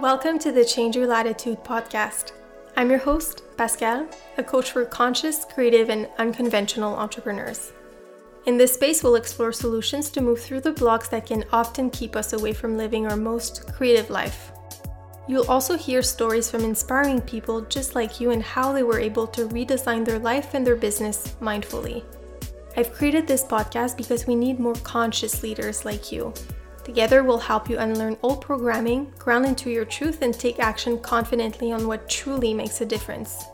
Welcome to the Change Your Latitude podcast. I'm your host, Pascal, a coach for conscious, creative, and unconventional entrepreneurs. In this space, we'll explore solutions to move through the blocks that can often keep us away from living our most creative life. You'll also hear stories from inspiring people just like you and how they were able to redesign their life and their business mindfully. I've created this podcast because we need more conscious leaders like you. Together, we'll help you unlearn old programming, ground into your truth, and take action confidently on what truly makes a difference.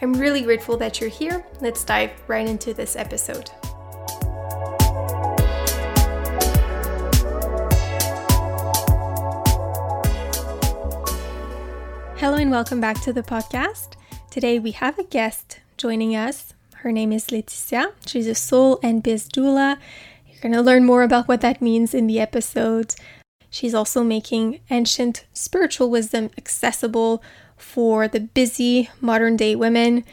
I'm really grateful that you're here. Let's dive right into this episode. Hello, and welcome back to the podcast. Today, we have a guest joining us. Her name is Leticia. She's a soul and biz doula you're going to learn more about what that means in the episode. She's also making ancient spiritual wisdom accessible for the busy modern day women.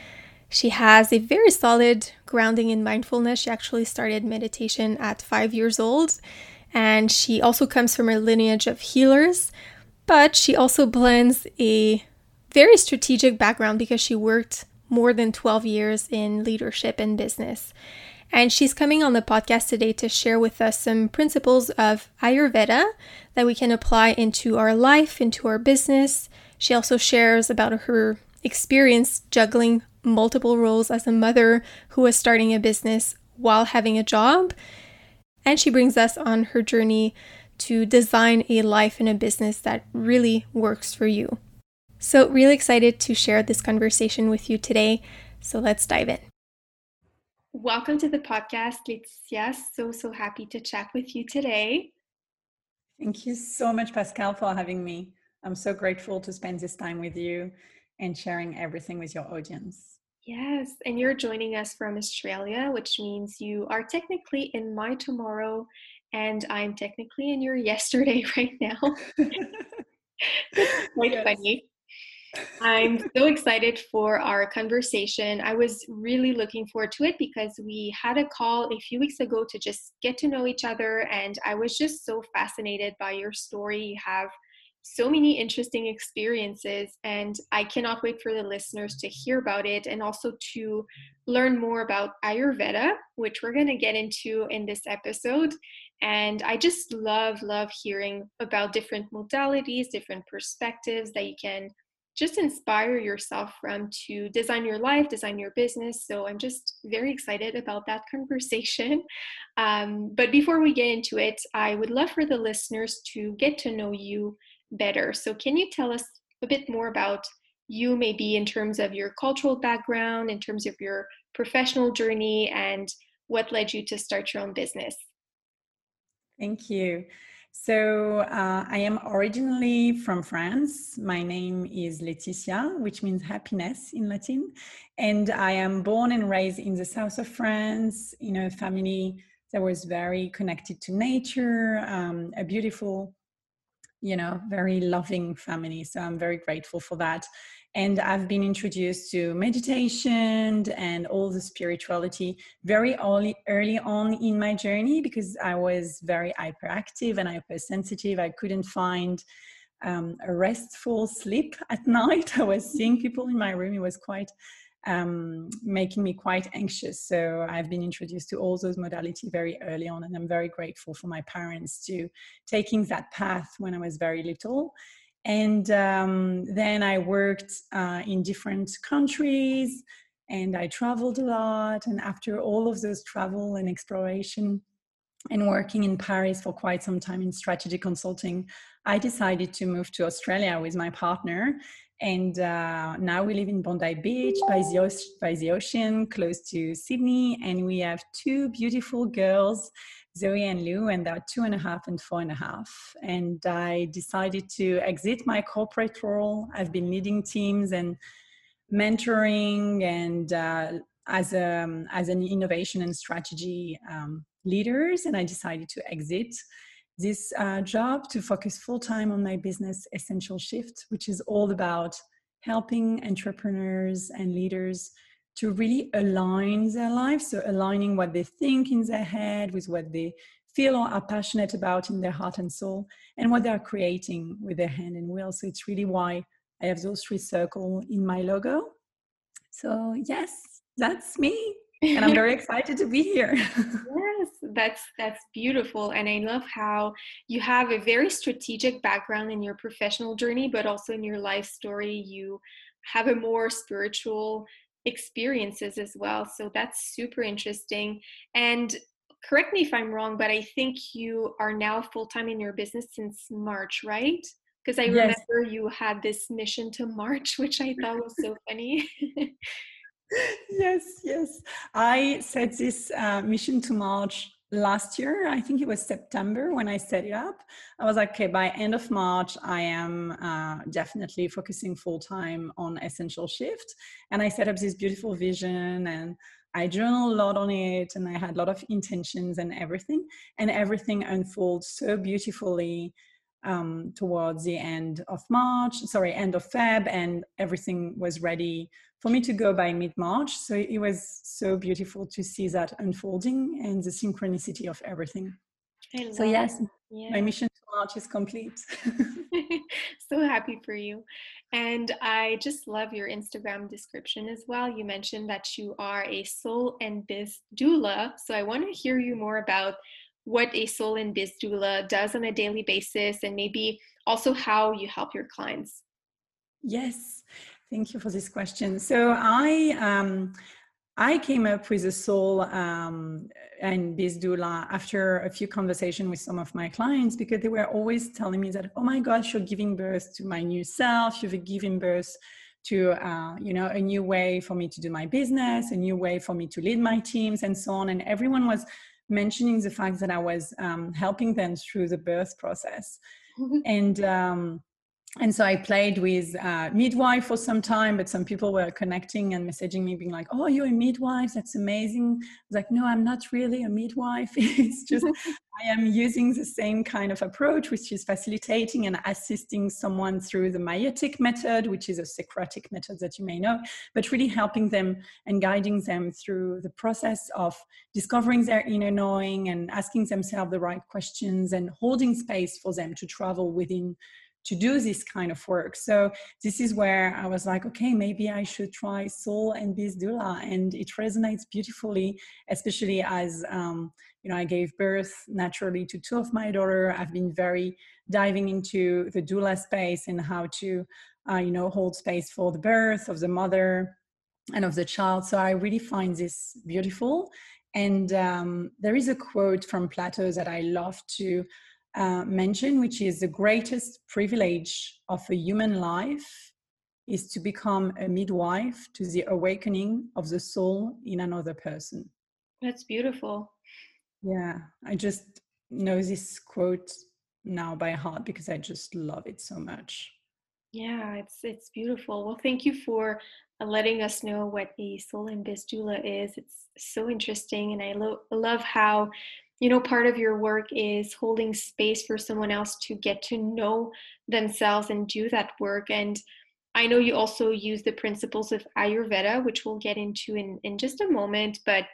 She has a very solid grounding in mindfulness. She actually started meditation at five years old, and she also comes from a lineage of healers. But she also blends a very strategic background because she worked more than 12 years in leadership and business. And she's coming on the podcast today to share with us some principles of Ayurveda that we can apply into our life, into our business. She also shares about her experience juggling multiple roles as a mother who was starting a business while having a job. And she brings us on her journey to design a life and a business that really works for you. So, really excited to share this conversation with you today. So, let's dive in. Welcome to the podcast, Leticia. So, so happy to chat with you today. Thank you so much, Pascal, for having me. I'm so grateful to spend this time with you and sharing everything with your audience. Yes, and you're joining us from Australia, which means you are technically in my tomorrow, and I'm technically in your yesterday right now. quite yes. funny. I'm so excited for our conversation. I was really looking forward to it because we had a call a few weeks ago to just get to know each other. And I was just so fascinated by your story. You have so many interesting experiences, and I cannot wait for the listeners to hear about it and also to learn more about Ayurveda, which we're going to get into in this episode. And I just love, love hearing about different modalities, different perspectives that you can just inspire yourself from to design your life, design your business. So I'm just very excited about that conversation. Um, but before we get into it, I would love for the listeners to get to know you better. So can you tell us a bit more about you, maybe in terms of your cultural background, in terms of your professional journey, and what led you to start your own business? Thank you. So uh, I am originally from France. My name is Laetitia, which means happiness in Latin. And I am born and raised in the south of France in a family that was very connected to nature, um, a beautiful, you know, very loving family. So I'm very grateful for that and I've been introduced to meditation and all the spirituality very early, early on in my journey because I was very hyperactive and hypersensitive. I couldn't find um, a restful sleep at night. I was seeing people in my room. It was quite um, making me quite anxious. So I've been introduced to all those modalities very early on, and I'm very grateful for my parents to taking that path when I was very little and um, then I worked uh, in different countries and I traveled a lot. And after all of those travel and exploration and working in Paris for quite some time in strategy consulting, I decided to move to Australia with my partner. And uh, now we live in Bondi Beach by the, by the ocean, close to Sydney. And we have two beautiful girls Zoe and Lou, and they're two and a half and four and a half. And I decided to exit my corporate role. I've been leading teams and mentoring and uh, as a um, as an innovation and strategy um, leaders, and I decided to exit this uh, job to focus full time on my business essential shift, which is all about helping entrepreneurs and leaders to really align their lives. So, aligning what they think in their head with what they feel or are passionate about in their heart and soul, and what they are creating with their hand and will. So, it's really why I have those three circles in my logo. So, yes, that's me. And I'm very excited to be here. yes, that's that's beautiful and I love how you have a very strategic background in your professional journey but also in your life story you have a more spiritual experiences as well. So that's super interesting. And correct me if I'm wrong, but I think you are now full time in your business since March, right? Because I yes. remember you had this mission to March, which I thought was so funny. yes, yes. I set this uh, mission to March last year i think it was september when i set it up i was like okay by end of march i am uh, definitely focusing full time on essential shift and i set up this beautiful vision and i journal a lot on it and i had a lot of intentions and everything and everything unfolds so beautifully um, towards the end of march sorry end of feb and everything was ready for me to go by mid March. So it was so beautiful to see that unfolding and the synchronicity of everything. So, yes, yeah. my mission to March is complete. so happy for you. And I just love your Instagram description as well. You mentioned that you are a soul and biz doula. So I want to hear you more about what a soul and biz doula does on a daily basis and maybe also how you help your clients. Yes. Thank you for this question. So I um, I came up with a soul um, and biz doula after a few conversations with some of my clients because they were always telling me that, oh my gosh, you're giving birth to my new self. you're giving birth to uh, you know a new way for me to do my business, a new way for me to lead my teams, and so on. And everyone was mentioning the fact that I was um, helping them through the birth process, mm-hmm. and um, and so I played with uh, midwife for some time, but some people were connecting and messaging me, being like, "Oh, you're a midwife? That's amazing." I was like, "No, I'm not really a midwife. it's just I am using the same kind of approach, which is facilitating and assisting someone through the maieutic method, which is a Socratic method that you may know, but really helping them and guiding them through the process of discovering their inner knowing and asking themselves the right questions and holding space for them to travel within." To do this kind of work. So this is where I was like, okay, maybe I should try soul and biz doula, and it resonates beautifully, especially as um, you know I gave birth naturally to two of my daughter. I've been very diving into the doula space and how to uh, you know hold space for the birth of the mother and of the child. So I really find this beautiful. And um, there is a quote from Plato that I love to uh, mention, which is the greatest privilege of a human life is to become a midwife to the awakening of the soul in another person. That's beautiful. Yeah, I just know this quote now by heart because I just love it so much. Yeah, it's it's beautiful. Well, thank you for uh, letting us know what the soul and biz doula is. It's so interesting, and I lo- love how you know part of your work is holding space for someone else to get to know themselves and do that work and i know you also use the principles of ayurveda which we'll get into in, in just a moment but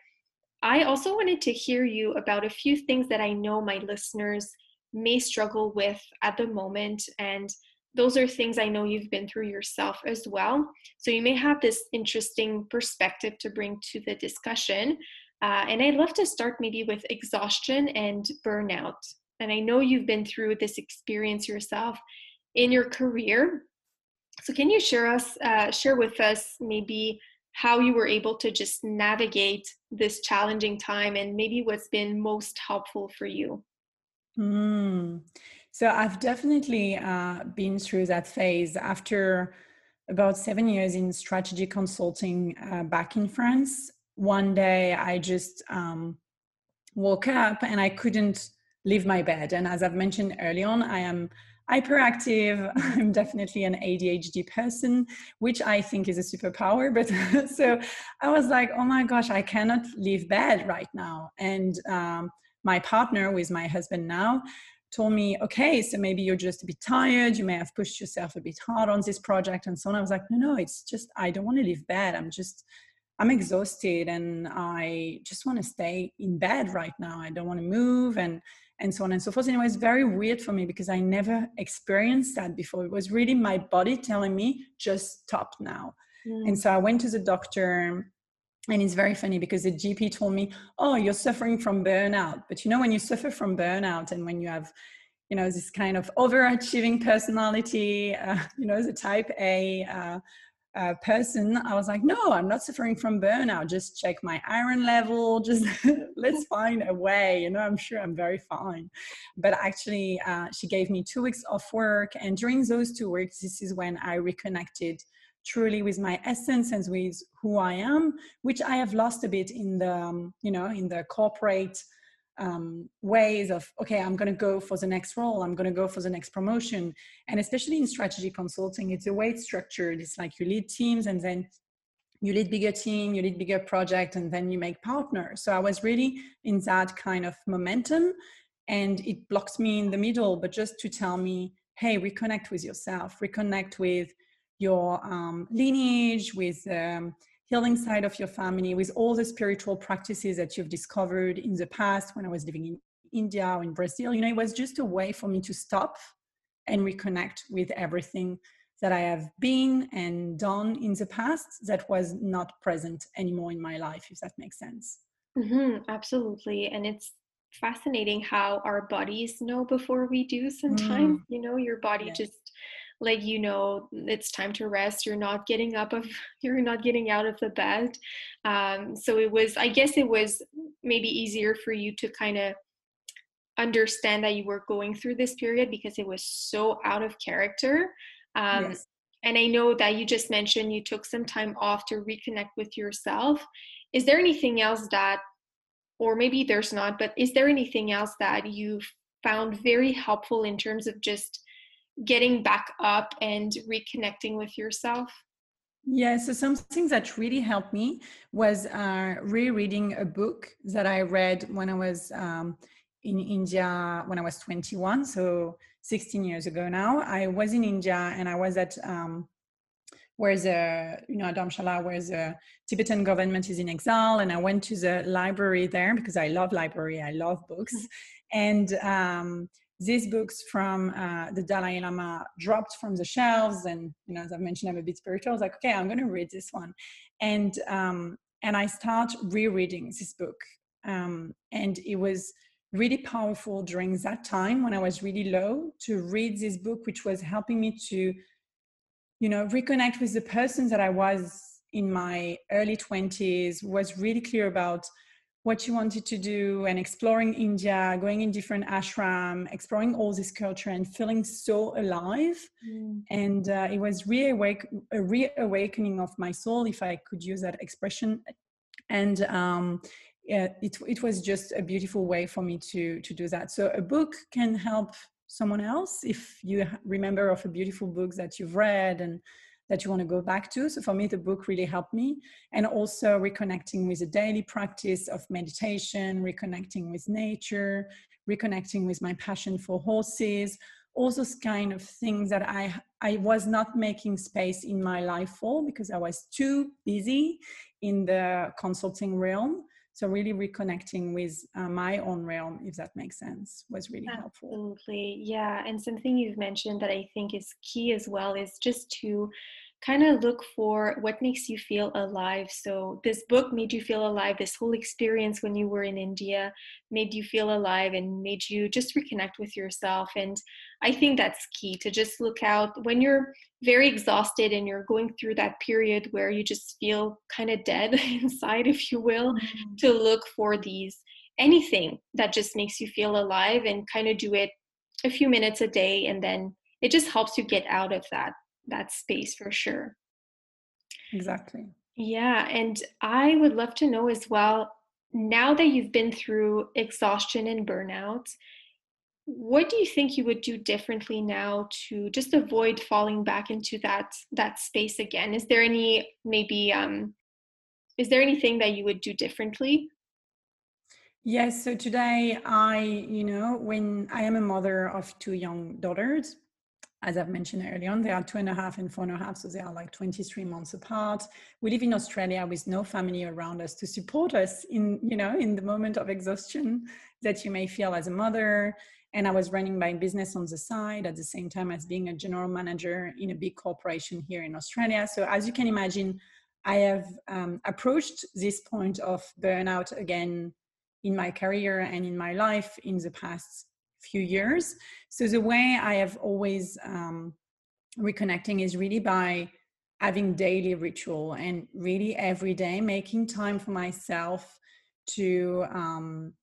i also wanted to hear you about a few things that i know my listeners may struggle with at the moment and those are things I know you've been through yourself as well. So you may have this interesting perspective to bring to the discussion. Uh, and I'd love to start maybe with exhaustion and burnout. And I know you've been through this experience yourself in your career. So can you share us, uh, share with us maybe how you were able to just navigate this challenging time and maybe what's been most helpful for you? Mm. So I've definitely uh, been through that phase after about seven years in strategy consulting uh, back in France one day I just um, woke up and I couldn't leave my bed. And as I've mentioned early on, I am hyperactive. I'm definitely an ADHD person, which I think is a superpower. But so I was like, oh my gosh, I cannot leave bed right now. And um, my partner, with my husband now, told me, okay, so maybe you're just a bit tired. You may have pushed yourself a bit hard on this project and so on. I was like, no, no, it's just, I don't want to leave bed. I'm just I'm exhausted and I just want to stay in bed right now. I don't want to move and and so on and so forth. And it was very weird for me because I never experienced that before. It was really my body telling me, just stop now. Mm. And so I went to the doctor and it's very funny because the GP told me, "Oh, you're suffering from burnout." But you know, when you suffer from burnout and when you have, you know, this kind of overachieving personality, uh, you know, the Type A uh, uh, person, I was like, "No, I'm not suffering from burnout. Just check my iron level. Just let's find a way." You know, I'm sure I'm very fine. But actually, uh, she gave me two weeks off work, and during those two weeks, this is when I reconnected truly with my essence and with who I am, which I have lost a bit in the, um, you know, in the corporate um, ways of, okay, I'm going to go for the next role. I'm going to go for the next promotion. And especially in strategy consulting, it's a way it's structured. It's like you lead teams and then you lead bigger team, you lead bigger project, and then you make partners. So I was really in that kind of momentum and it blocks me in the middle, but just to tell me, hey, reconnect with yourself, reconnect with your um, lineage, with um, healing side of your family, with all the spiritual practices that you've discovered in the past when I was living in India or in Brazil. You know, it was just a way for me to stop and reconnect with everything that I have been and done in the past that was not present anymore in my life, if that makes sense. Mm-hmm, absolutely. And it's fascinating how our bodies know before we do sometimes. Mm. You know, your body yes. just like you know it's time to rest. You're not getting up of you're not getting out of the bed. Um, so it was i guess it was maybe easier for you to kind of understand that you were going through this period because it was so out of character. Um, yes. and i know that you just mentioned you took some time off to reconnect with yourself. Is there anything else that or maybe there's not but is there anything else that you found very helpful in terms of just getting back up and reconnecting with yourself? Yeah, so something that really helped me was uh, rereading a book that I read when I was um, in India when I was 21, so 16 years ago now. I was in India and I was at um, where the you know Dharamshala, where the Tibetan government is in exile, and I went to the library there because I love library, I love books, mm-hmm. and um, these books from uh, the Dalai Lama dropped from the shelves, and you know, as I've mentioned, I'm a bit spiritual. I was like, okay, I'm going to read this one, and um, and I start rereading this book, um, and it was really powerful during that time when I was really low to read this book, which was helping me to, you know, reconnect with the person that I was in my early 20s. Was really clear about what you wanted to do and exploring India, going in different ashram, exploring all this culture and feeling so alive. Mm. And uh, it was reawake, a reawakening of my soul, if I could use that expression. And um, yeah, it, it was just a beautiful way for me to, to do that. So a book can help someone else if you remember of a beautiful book that you've read and that you want to go back to. So for me, the book really helped me. And also reconnecting with a daily practice of meditation, reconnecting with nature, reconnecting with my passion for horses, all those kind of things that I, I was not making space in my life for because I was too busy in the consulting realm. So really reconnecting with uh, my own realm, if that makes sense, was really Absolutely. helpful. Absolutely, yeah. And something you've mentioned that I think is key as well is just to kind of look for what makes you feel alive. So, this book made you feel alive. This whole experience when you were in India made you feel alive and made you just reconnect with yourself. And I think that's key to just look out when you're very exhausted and you're going through that period where you just feel kind of dead inside, if you will, mm-hmm. to look for these anything that just makes you feel alive and kind of do it a few minutes a day and then it just helps you get out of that that space for sure. Exactly. Yeah. And I would love to know as well now that you've been through exhaustion and burnout, what do you think you would do differently now to just avoid falling back into that that space again is there any maybe um is there anything that you would do differently yes so today i you know when i am a mother of two young daughters as I've mentioned earlier on, they are two and a half and four and a half, so they are like 23 months apart. We live in Australia with no family around us to support us in, you know, in the moment of exhaustion that you may feel as a mother. And I was running my business on the side at the same time as being a general manager in a big corporation here in Australia. So as you can imagine, I have um, approached this point of burnout again in my career and in my life in the past few years. So the way I have always um, reconnecting is really by having daily ritual and really every day making time for myself to um,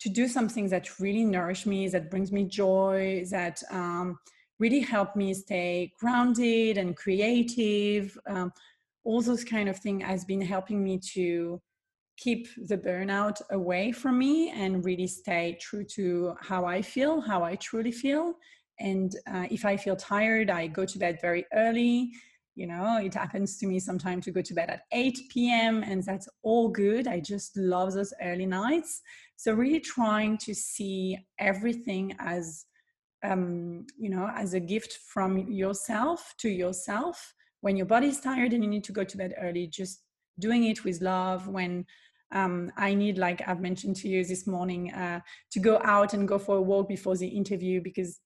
to do something that really nourish me, that brings me joy, that um, really help me stay grounded and creative. Um, all those kind of things has been helping me to keep the burnout away from me and really stay true to how I feel, how I truly feel. And uh, if I feel tired, I go to bed very early. You know, it happens to me sometimes to go to bed at 8 p.m., and that's all good. I just love those early nights. So, really trying to see everything as, um, you know, as a gift from yourself to yourself. When your body's tired and you need to go to bed early, just doing it with love when um, I need, like I've mentioned to you this morning, uh, to go out and go for a walk before the interview because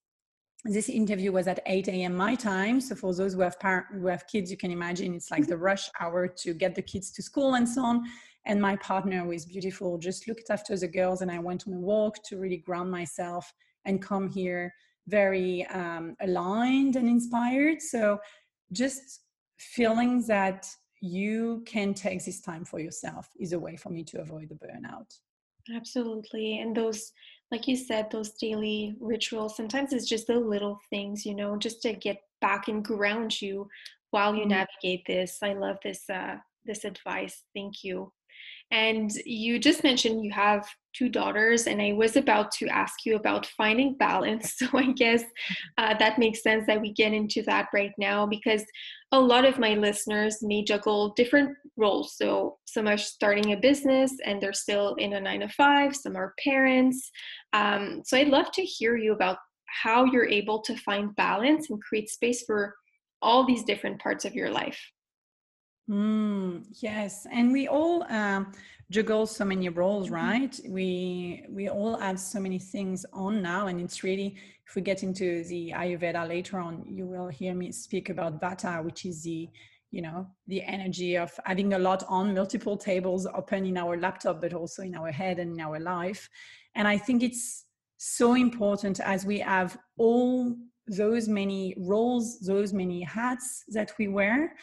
this interview was at 8 a.m. my time. So for those who have parent, who have kids, you can imagine it's like the rush hour to get the kids to school and so on. And my partner was beautiful, just looked after the girls, and I went on a walk to really ground myself and come here very um, aligned and inspired. So just feeling that you can take this time for yourself is a way for me to avoid the burnout. Absolutely and those like you said those daily rituals sometimes it's just the little things you know just to get back and ground you while you mm-hmm. navigate this. I love this uh this advice. Thank you and you just mentioned you have two daughters, and I was about to ask you about finding balance. So I guess uh, that makes sense that we get into that right now because a lot of my listeners may juggle different roles. So some are starting a business and they're still in a nine to five, some are parents. Um, so I'd love to hear you about how you're able to find balance and create space for all these different parts of your life. Mm, yes, and we all um, juggle so many roles, mm-hmm. right? We we all have so many things on now, and it's really if we get into the Ayurveda later on, you will hear me speak about Vata, which is the you know the energy of having a lot on multiple tables open in our laptop, but also in our head and in our life. And I think it's so important as we have all those many roles, those many hats that we wear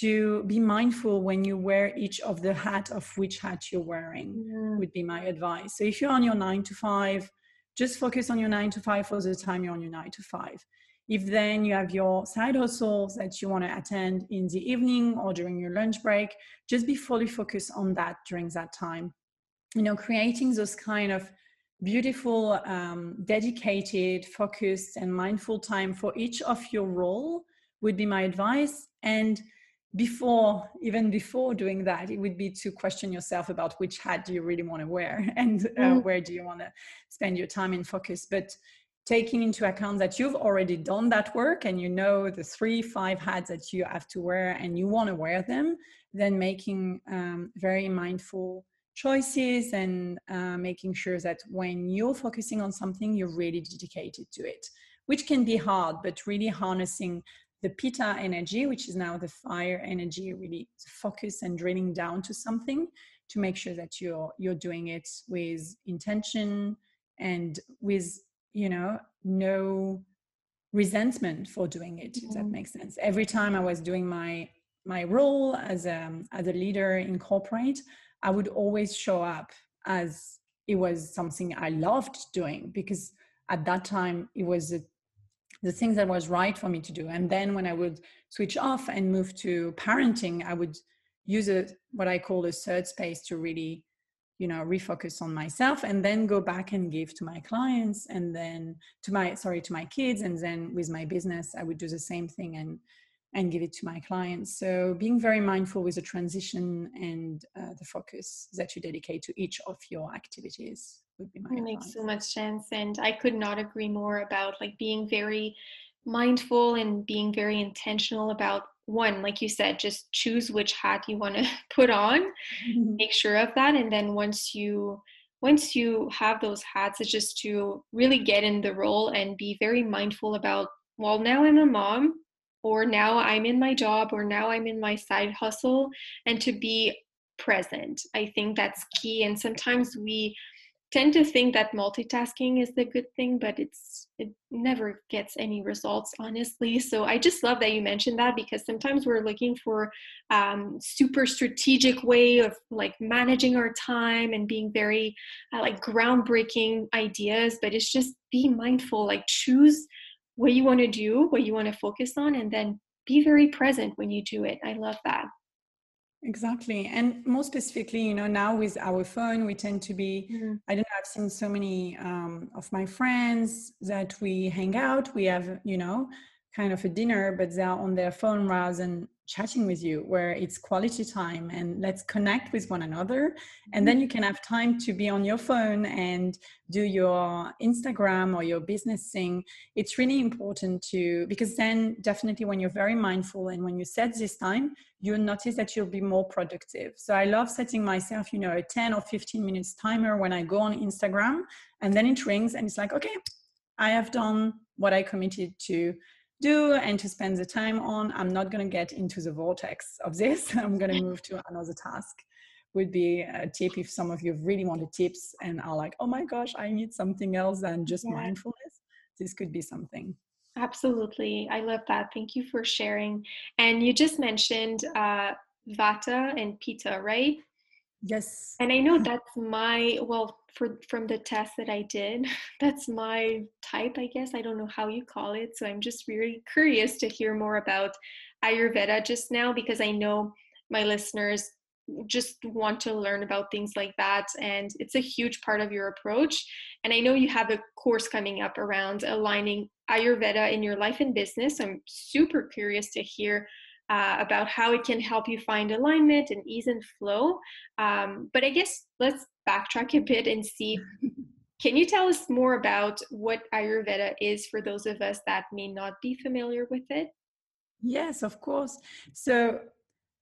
to be mindful when you wear each of the hat of which hat you're wearing yeah. would be my advice. So if you're on your nine to five just focus on your nine to five for the time you're on your nine to five. If then you have your side hustles that you want to attend in the evening or during your lunch break just be fully focused on that during that time. You know creating those kind of beautiful um, dedicated focused and mindful time for each of your role would be my advice. And before even before doing that it would be to question yourself about which hat do you really want to wear and uh, mm. where do you want to spend your time and focus but taking into account that you've already done that work and you know the three five hats that you have to wear and you want to wear them then making um, very mindful choices and uh, making sure that when you're focusing on something you're really dedicated to it which can be hard but really harnessing the pitta energy, which is now the fire energy, really focus and drilling down to something to make sure that you're you're doing it with intention and with you know no resentment for doing it if that mm-hmm. makes sense every time i was doing my my role as a as a leader in corporate i would always show up as it was something i loved doing because at that time it was a the things that was right for me to do. And then when i would switch off and move to parenting i would use a what i call a third space to really you know refocus on myself and then go back and give to my clients and then to my sorry to my kids. And then with my business i would do the same thing and and give it to my clients. So being very mindful with the transition and uh, the focus that you dedicate to each of your activities would be my it makes so much sense and i could not agree more about like being very mindful and being very intentional about one like you said just choose which hat you want to put on mm-hmm. make sure of that and then once you once you have those hats it's just to really get in the role and be very mindful about well now i'm a mom or now i'm in my job or now i'm in my side hustle and to be present i think that's key and sometimes we tend to think that multitasking is the good thing but it's it never gets any results honestly. So i just love that you mentioned that because sometimes we're looking for um, super strategic way of like managing our time and being very uh, like groundbreaking ideas but it's just be mindful like choose what you want to do what you want to focus on and then be very present when you do it. I love that Exactly. And more specifically, you know, now with our phone, we tend to be, mm-hmm. I don't know, I've seen so many um, of my friends that we hang out, we have, you know, kind of a dinner, but they're on their phone rather than chatting with you where it's quality time and let's connect with one another. And mm-hmm. then you can have time to be on your phone and do your instagram or your business thing. It's really important to because then definitely when you're very mindful and when you set this time you'll notice that you'll be more productive. So i love setting myself you know a 10 or 15 minutes timer when i go on instagram and then it rings and it's like okay i have done what i committed to do and to spend the time on. I'm not going to get into the vortex of this. I'm going to move to another task. Would be a tip if some of you really wanted tips and are like, oh my gosh, I need something else than just yeah. mindfulness. This could be something. Absolutely. I love that. Thank you for sharing. And you just mentioned uh, Vata and Pitta, right? Yes. And I know that's my, well, for from the test that I did. That's my type, I guess. I don't know how you call it. So I'm just really curious to hear more about Ayurveda just now because I know my listeners just want to learn about things like that and it's a huge part of your approach and i know you have a course coming up around aligning ayurveda in your life and business i'm super curious to hear uh, about how it can help you find alignment and ease and flow. Um, but i guess let's backtrack a bit and see. Can you tell us more about what ayurveda is for those of us that may not be familiar with it? Yes of course. So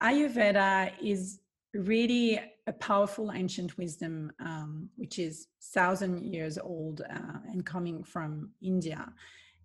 ayurveda is really a powerful ancient wisdom um, which is thousand years old uh, and coming from india.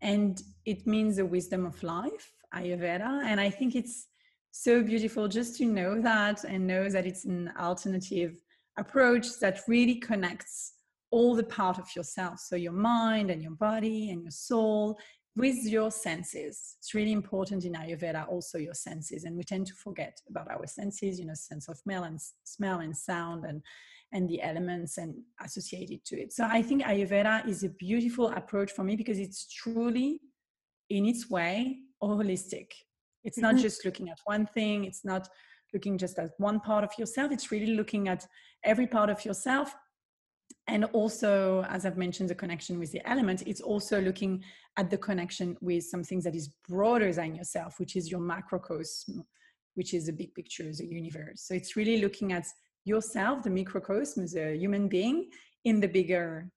And it means the wisdom of life ayurveda and i think it's so beautiful just to know that and know that it's an alternative approach that really connects all the part of yourself. So your mind and your body and your soul with your senses. It's really important in ayurveda also your senses and we tend to forget about our senses you know sense of smell and smell and sound and and the elements and associated to it. So i think ayurveda is a beautiful approach for me because it's truly in its way holistic. It's not mm-hmm. just looking at one thing it's not looking just at one part of yourself it's really looking at every part of yourself. And also as i've mentioned the connection with the element it's also looking at the connection with something that is broader than yourself which is your macrocosm which is the big picture the universe. So it's really looking at yourself the microcosm as a human being in the bigger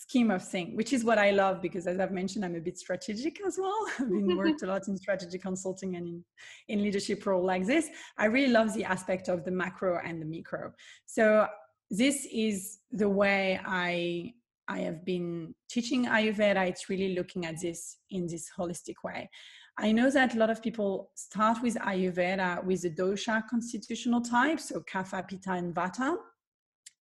scheme of thing, which is what I love because as I've mentioned, I'm a bit strategic as well. I've been worked a lot in strategy consulting and in, in leadership role like this. I really love the aspect of the macro and the micro. So this is the way I I have been teaching Ayurveda. It's really looking at this in this holistic way. I know that a lot of people start with Ayurveda with the dosha constitutional type, so Kapha, Pitta, and Vata.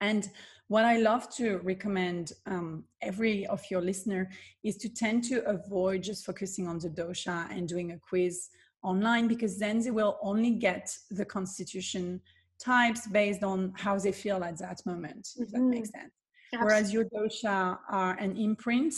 And what I love to recommend um, every of your listener is to tend to avoid just focusing on the dosha and doing a quiz online because then they will only get the constitution types based on how they feel at that moment, if that makes mm-hmm. sense. Absolutely. Whereas your dosha are an imprint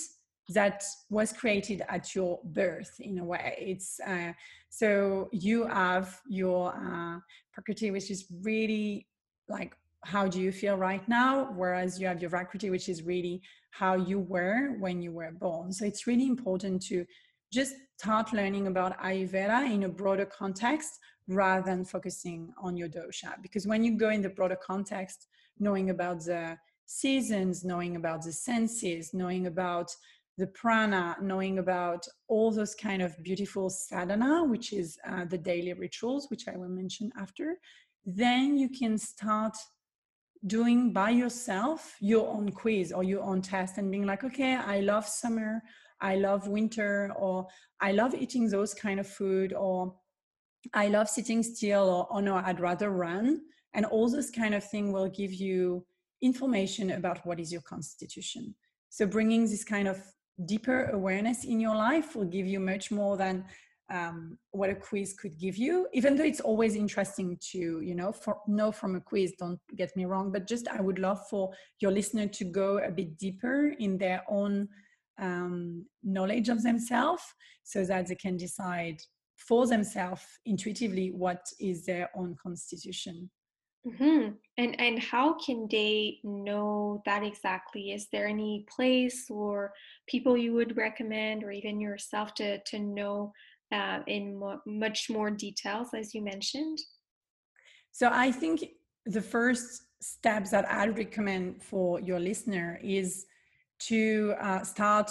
that was created at your birth in a way. It's uh, so you have your uh, prakriti, which is really like how do you feel right now? Whereas you have your Prakriti which is really how you were when you were born. So it's really important to just start learning about ayurveda in a broader context rather than focusing on your dosha. Because when you go in the broader context knowing about the seasons knowing about the senses knowing about the prana, knowing about all those kind of beautiful sadhana, which is uh, the daily rituals, which I will mention after, then you can start doing by yourself your own quiz or your own test and being like, okay, I love summer, I love winter, or I love eating those kind of food, or I love sitting still, or oh no, I'd rather run. And all this kind of thing will give you information about what is your constitution. So bringing this kind of deeper awareness in your life will give you much more than um, what a quiz could give you even though it's always interesting to you know for, know from a quiz don't get me wrong but just i would love for your listener to go a bit deeper in their own um, knowledge of themselves so that they can decide for themselves intuitively what is their own constitution Mm-hmm. And and how can they know that exactly? Is there any place or people you would recommend, or even yourself, to to know uh, in mo- much more details, as you mentioned? So I think the first steps that I'd recommend for your listener is to uh, start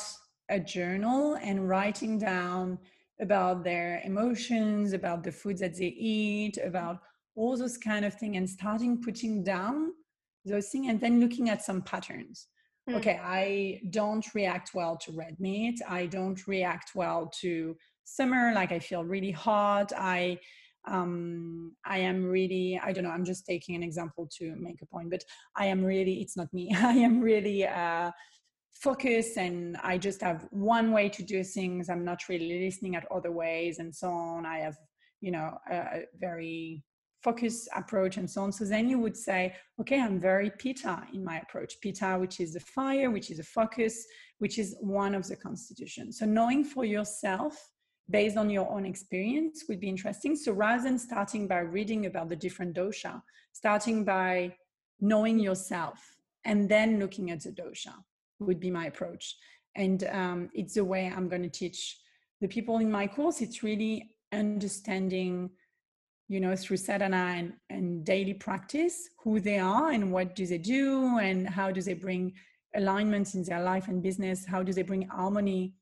a journal and writing down about their emotions, about the foods that they eat, about all those kind of things and starting putting down those things and then looking at some patterns mm. okay i don't react well to red meat i don't react well to summer like i feel really hot i um i am really i don't know i'm just taking an example to make a point but i am really it's not me i am really uh focused and i just have one way to do things i'm not really listening at other ways and so on i have you know a very focused approach and so on. So then you would say, okay, I'm very pitta in my approach. Pitta, which is the fire, which is a focus, which is one of the constitutions. So knowing for yourself based on your own experience would be interesting. So rather than starting by reading about the different dosha, starting by knowing yourself and then looking at the dosha would be my approach. And um, it's the way I'm going to teach the people in my course. It's really understanding you know through sadhana and, and daily practice who they are and what do they do and how do they bring alignment in their life and business how do they bring harmony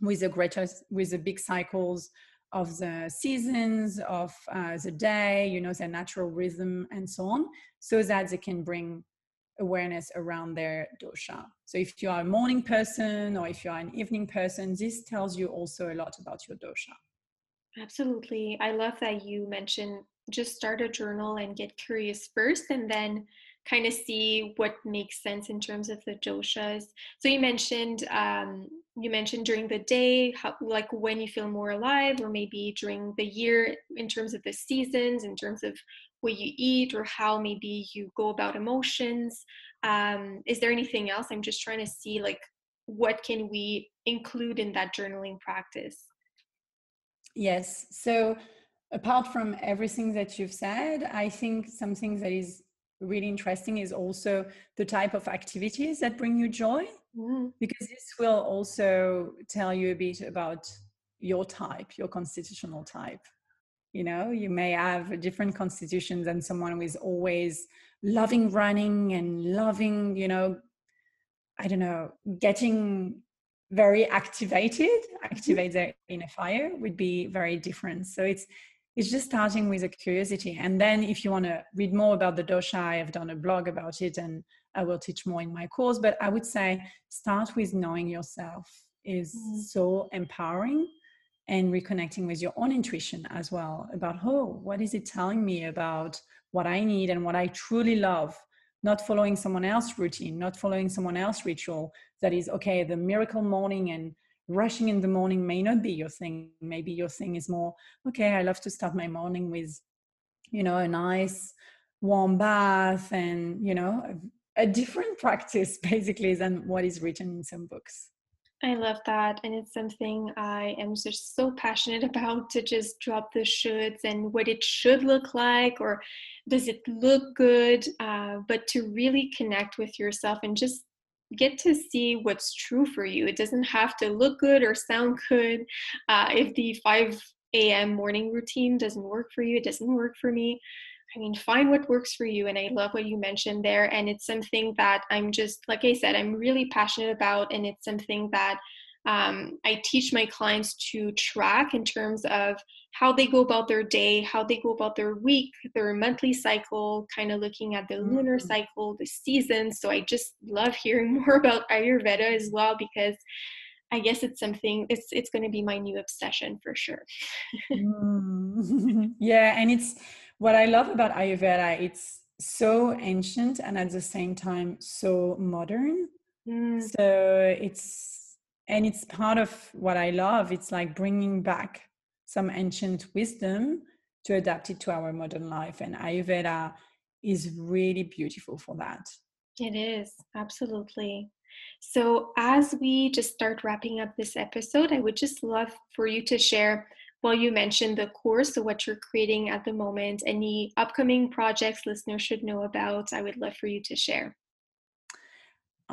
with the greater with the big cycles of the seasons of uh, the day you know their natural rhythm and so on so that they can bring awareness around their dosha so if you are a morning person or if you are an evening person this tells you also a lot about your dosha Absolutely. I love that you mentioned just start a journal and get curious first and then kind of see what makes sense in terms of the doshas. So you mentioned um, you mentioned during the day, how, like when you feel more alive, or maybe during the year in terms of the seasons, in terms of what you eat, or how maybe you go about emotions. Um, is there anything else? I'm just trying to see like what can we include in that journaling practice. Yes. So apart from everything that you've said, I think something that is really interesting is also the type of activities that bring you joy, mm. because this will also tell you a bit about your type, your constitutional type. You know, you may have a different constitution than someone who is always loving running and loving, you know, I don't know, getting very activated, mm-hmm. activate their inner fire would be very different. So it's it's just starting with a curiosity. And then if you want to read more about the dosha, I have done a blog about it and I will teach more in my course. But I would say start with knowing yourself is mm. so empowering and reconnecting with your own intuition as well about oh what is it telling me about what i need and what i truly love not following someone else's routine, not following someone else's ritual that is, okay, the miracle morning and rushing in the morning may not be your thing. Maybe your thing is more, okay, I love to start my morning with, you know, a nice warm bath and, you know, a, a different practice basically than what is written in some books. I love that. And it's something I am just so passionate about to just drop the shoulds and what it should look like or does it look good? Uh, but to really connect with yourself and just get to see what's true for you. It doesn't have to look good or sound good. Uh, if the 5 a.m. morning routine doesn't work for you, it doesn't work for me. I mean, find what works for you. And I love what you mentioned there. And it's something that I'm just, like I said, I'm really passionate about. And it's something that um, I teach my clients to track in terms of how they go about their day, how they go about their week, their monthly cycle, kind of looking at the lunar cycle, the seasons. So I just love hearing more about Ayurveda as well because I guess it's something it's it's going to be my new obsession for sure. mm. Yeah, and it's what I love about Ayurveda. It's so ancient and at the same time so modern. Mm. So it's and it's part of what I love. It's like bringing back some ancient wisdom to adapt it to our modern life, and Ayurveda is really beautiful for that. It is absolutely. So, as we just start wrapping up this episode, I would just love for you to share. Well, you mentioned the course, so what you're creating at the moment, any upcoming projects listeners should know about, I would love for you to share.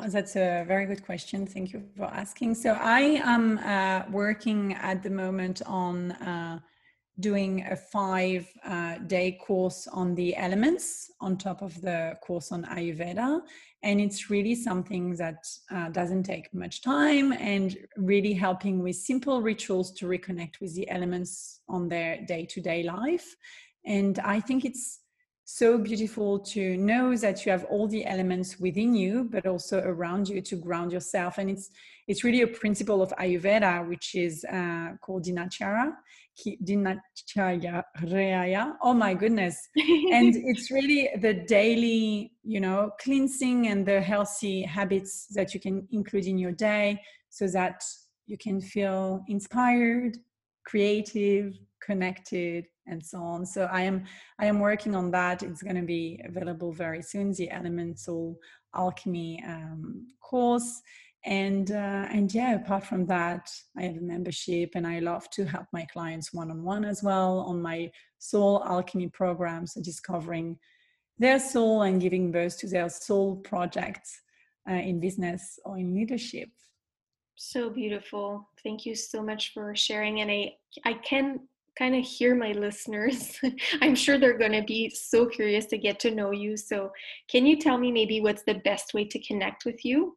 Oh, that's a very good question. Thank you for asking. So, I am uh, working at the moment on uh, doing a five uh, day course on the elements on top of the course on Ayurveda. And it's really something that uh, doesn't take much time and really helping with simple rituals to reconnect with the elements on their day to day life. And I think it's so beautiful to know that you have all the elements within you but also around you to ground yourself. And it's it's really a principle of ayurveda which is uh, called dinacharya dinacharya oh my goodness. And it's really the daily you know cleansing and the healthy habits that you can include in your day so that you can feel inspired creative connected and so on. So i am i am working on that. It's going to be available very soon the elemental alchemy um, course. And uh, and yeah apart from that i have a membership and i love to help my clients one-on-one as well on my soul alchemy program so discovering their soul and giving birth to their soul projects uh, in business or in leadership. So beautiful. Thank you so much for sharing and i i can kind of hear my listeners. I'm sure they're going to be so curious to get to know you. So, can you tell me maybe what's the best way to connect with you?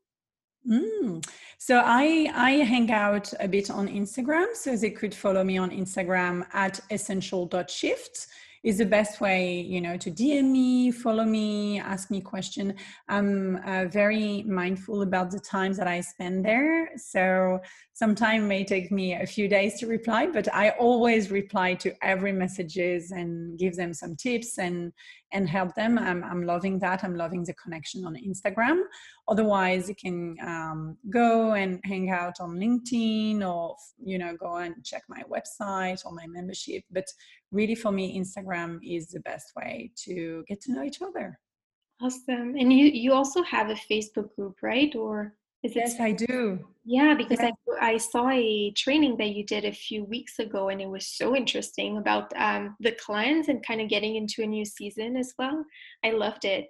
Mm. So I I hang out a bit on Instagram, so they could follow me on Instagram at essential.shift is the best way you know to dm me follow me ask me question. I'm uh, very mindful about the times that i spend there. So sometimes may take me a few days to reply but i always reply to every messages and give them some tips and and help them. I'm, I'm loving that. I'm loving the connection on instagram. Otherwise you can um, go and hang out on linkedin or you know go and check my website or my membership. But really for me instagram is the best way to get to know each other. Awesome. And you you also have a facebook group right? Or is yes i do. Yeah because yeah. I, I saw a training that you did a few weeks ago and it was so interesting about um, the cleanse and kind of getting into a new season as well. I loved it.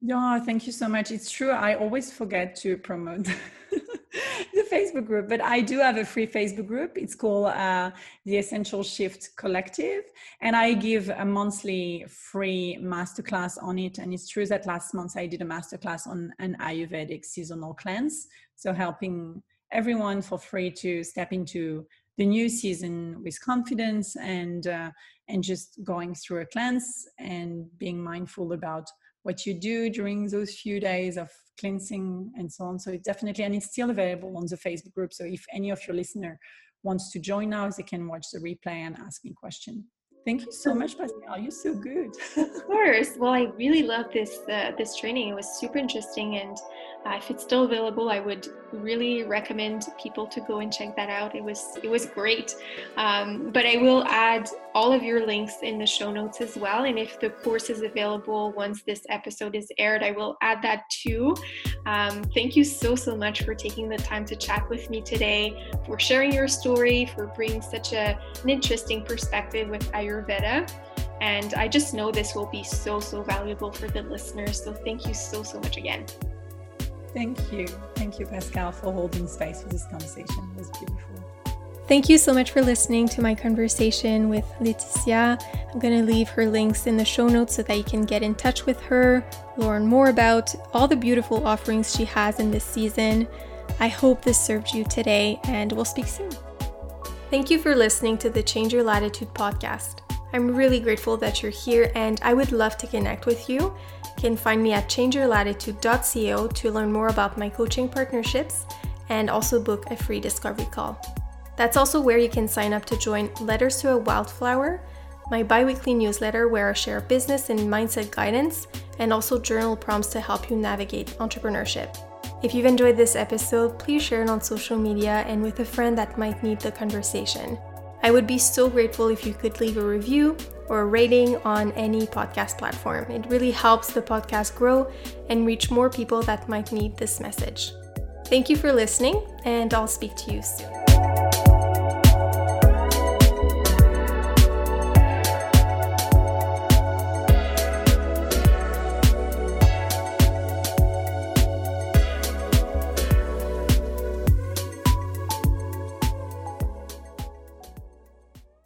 Yeah thank you so much. It's true i always forget to promote the Facebook group, but I do have a free Facebook group. It's called uh, the Essential Shift Collective, and I give a monthly free masterclass on it. And it's true that last month I did a masterclass on an Ayurvedic seasonal cleanse, so helping everyone for free to step into the new season with confidence and uh, and just going through a cleanse and being mindful about what you do during those few days of cleansing and so on. So it definitely, and it's still available on the Facebook group. So if any of your listener wants to join now, they can watch the replay and ask me question. Thank you so much, Pascal. You're so good. of course. Well, I really love this uh, this training. It was super interesting, and uh, if it's still available, I would really recommend people to go and check that out. It was it was great. Um, but I will add all of your links in the show notes as well. And if the course is available once this episode is aired, I will add that too. Um, thank you so so much for taking the time to chat with me today, for sharing your story, for bringing such a, an interesting perspective with Ayurveda. And I just know this will be so, so valuable for the listeners. So thank you so, so much again. Thank you. Thank you, Pascal, for holding space for this conversation. It was beautiful. Thank you so much for listening to my conversation with Leticia. I'm going to leave her links in the show notes so that you can get in touch with her, learn more about all the beautiful offerings she has in this season. I hope this served you today, and we'll speak soon. Thank you for listening to the Change Your Latitude podcast. I'm really grateful that you're here, and I would love to connect with you. Can find me at changeyourlatitude.co to learn more about my coaching partnerships and also book a free discovery call. That's also where you can sign up to join Letters to a Wildflower, my bi weekly newsletter where I share business and mindset guidance and also journal prompts to help you navigate entrepreneurship. If you've enjoyed this episode, please share it on social media and with a friend that might need the conversation. I would be so grateful if you could leave a review or a rating on any podcast platform. It really helps the podcast grow and reach more people that might need this message. Thank you for listening, and I'll speak to you soon.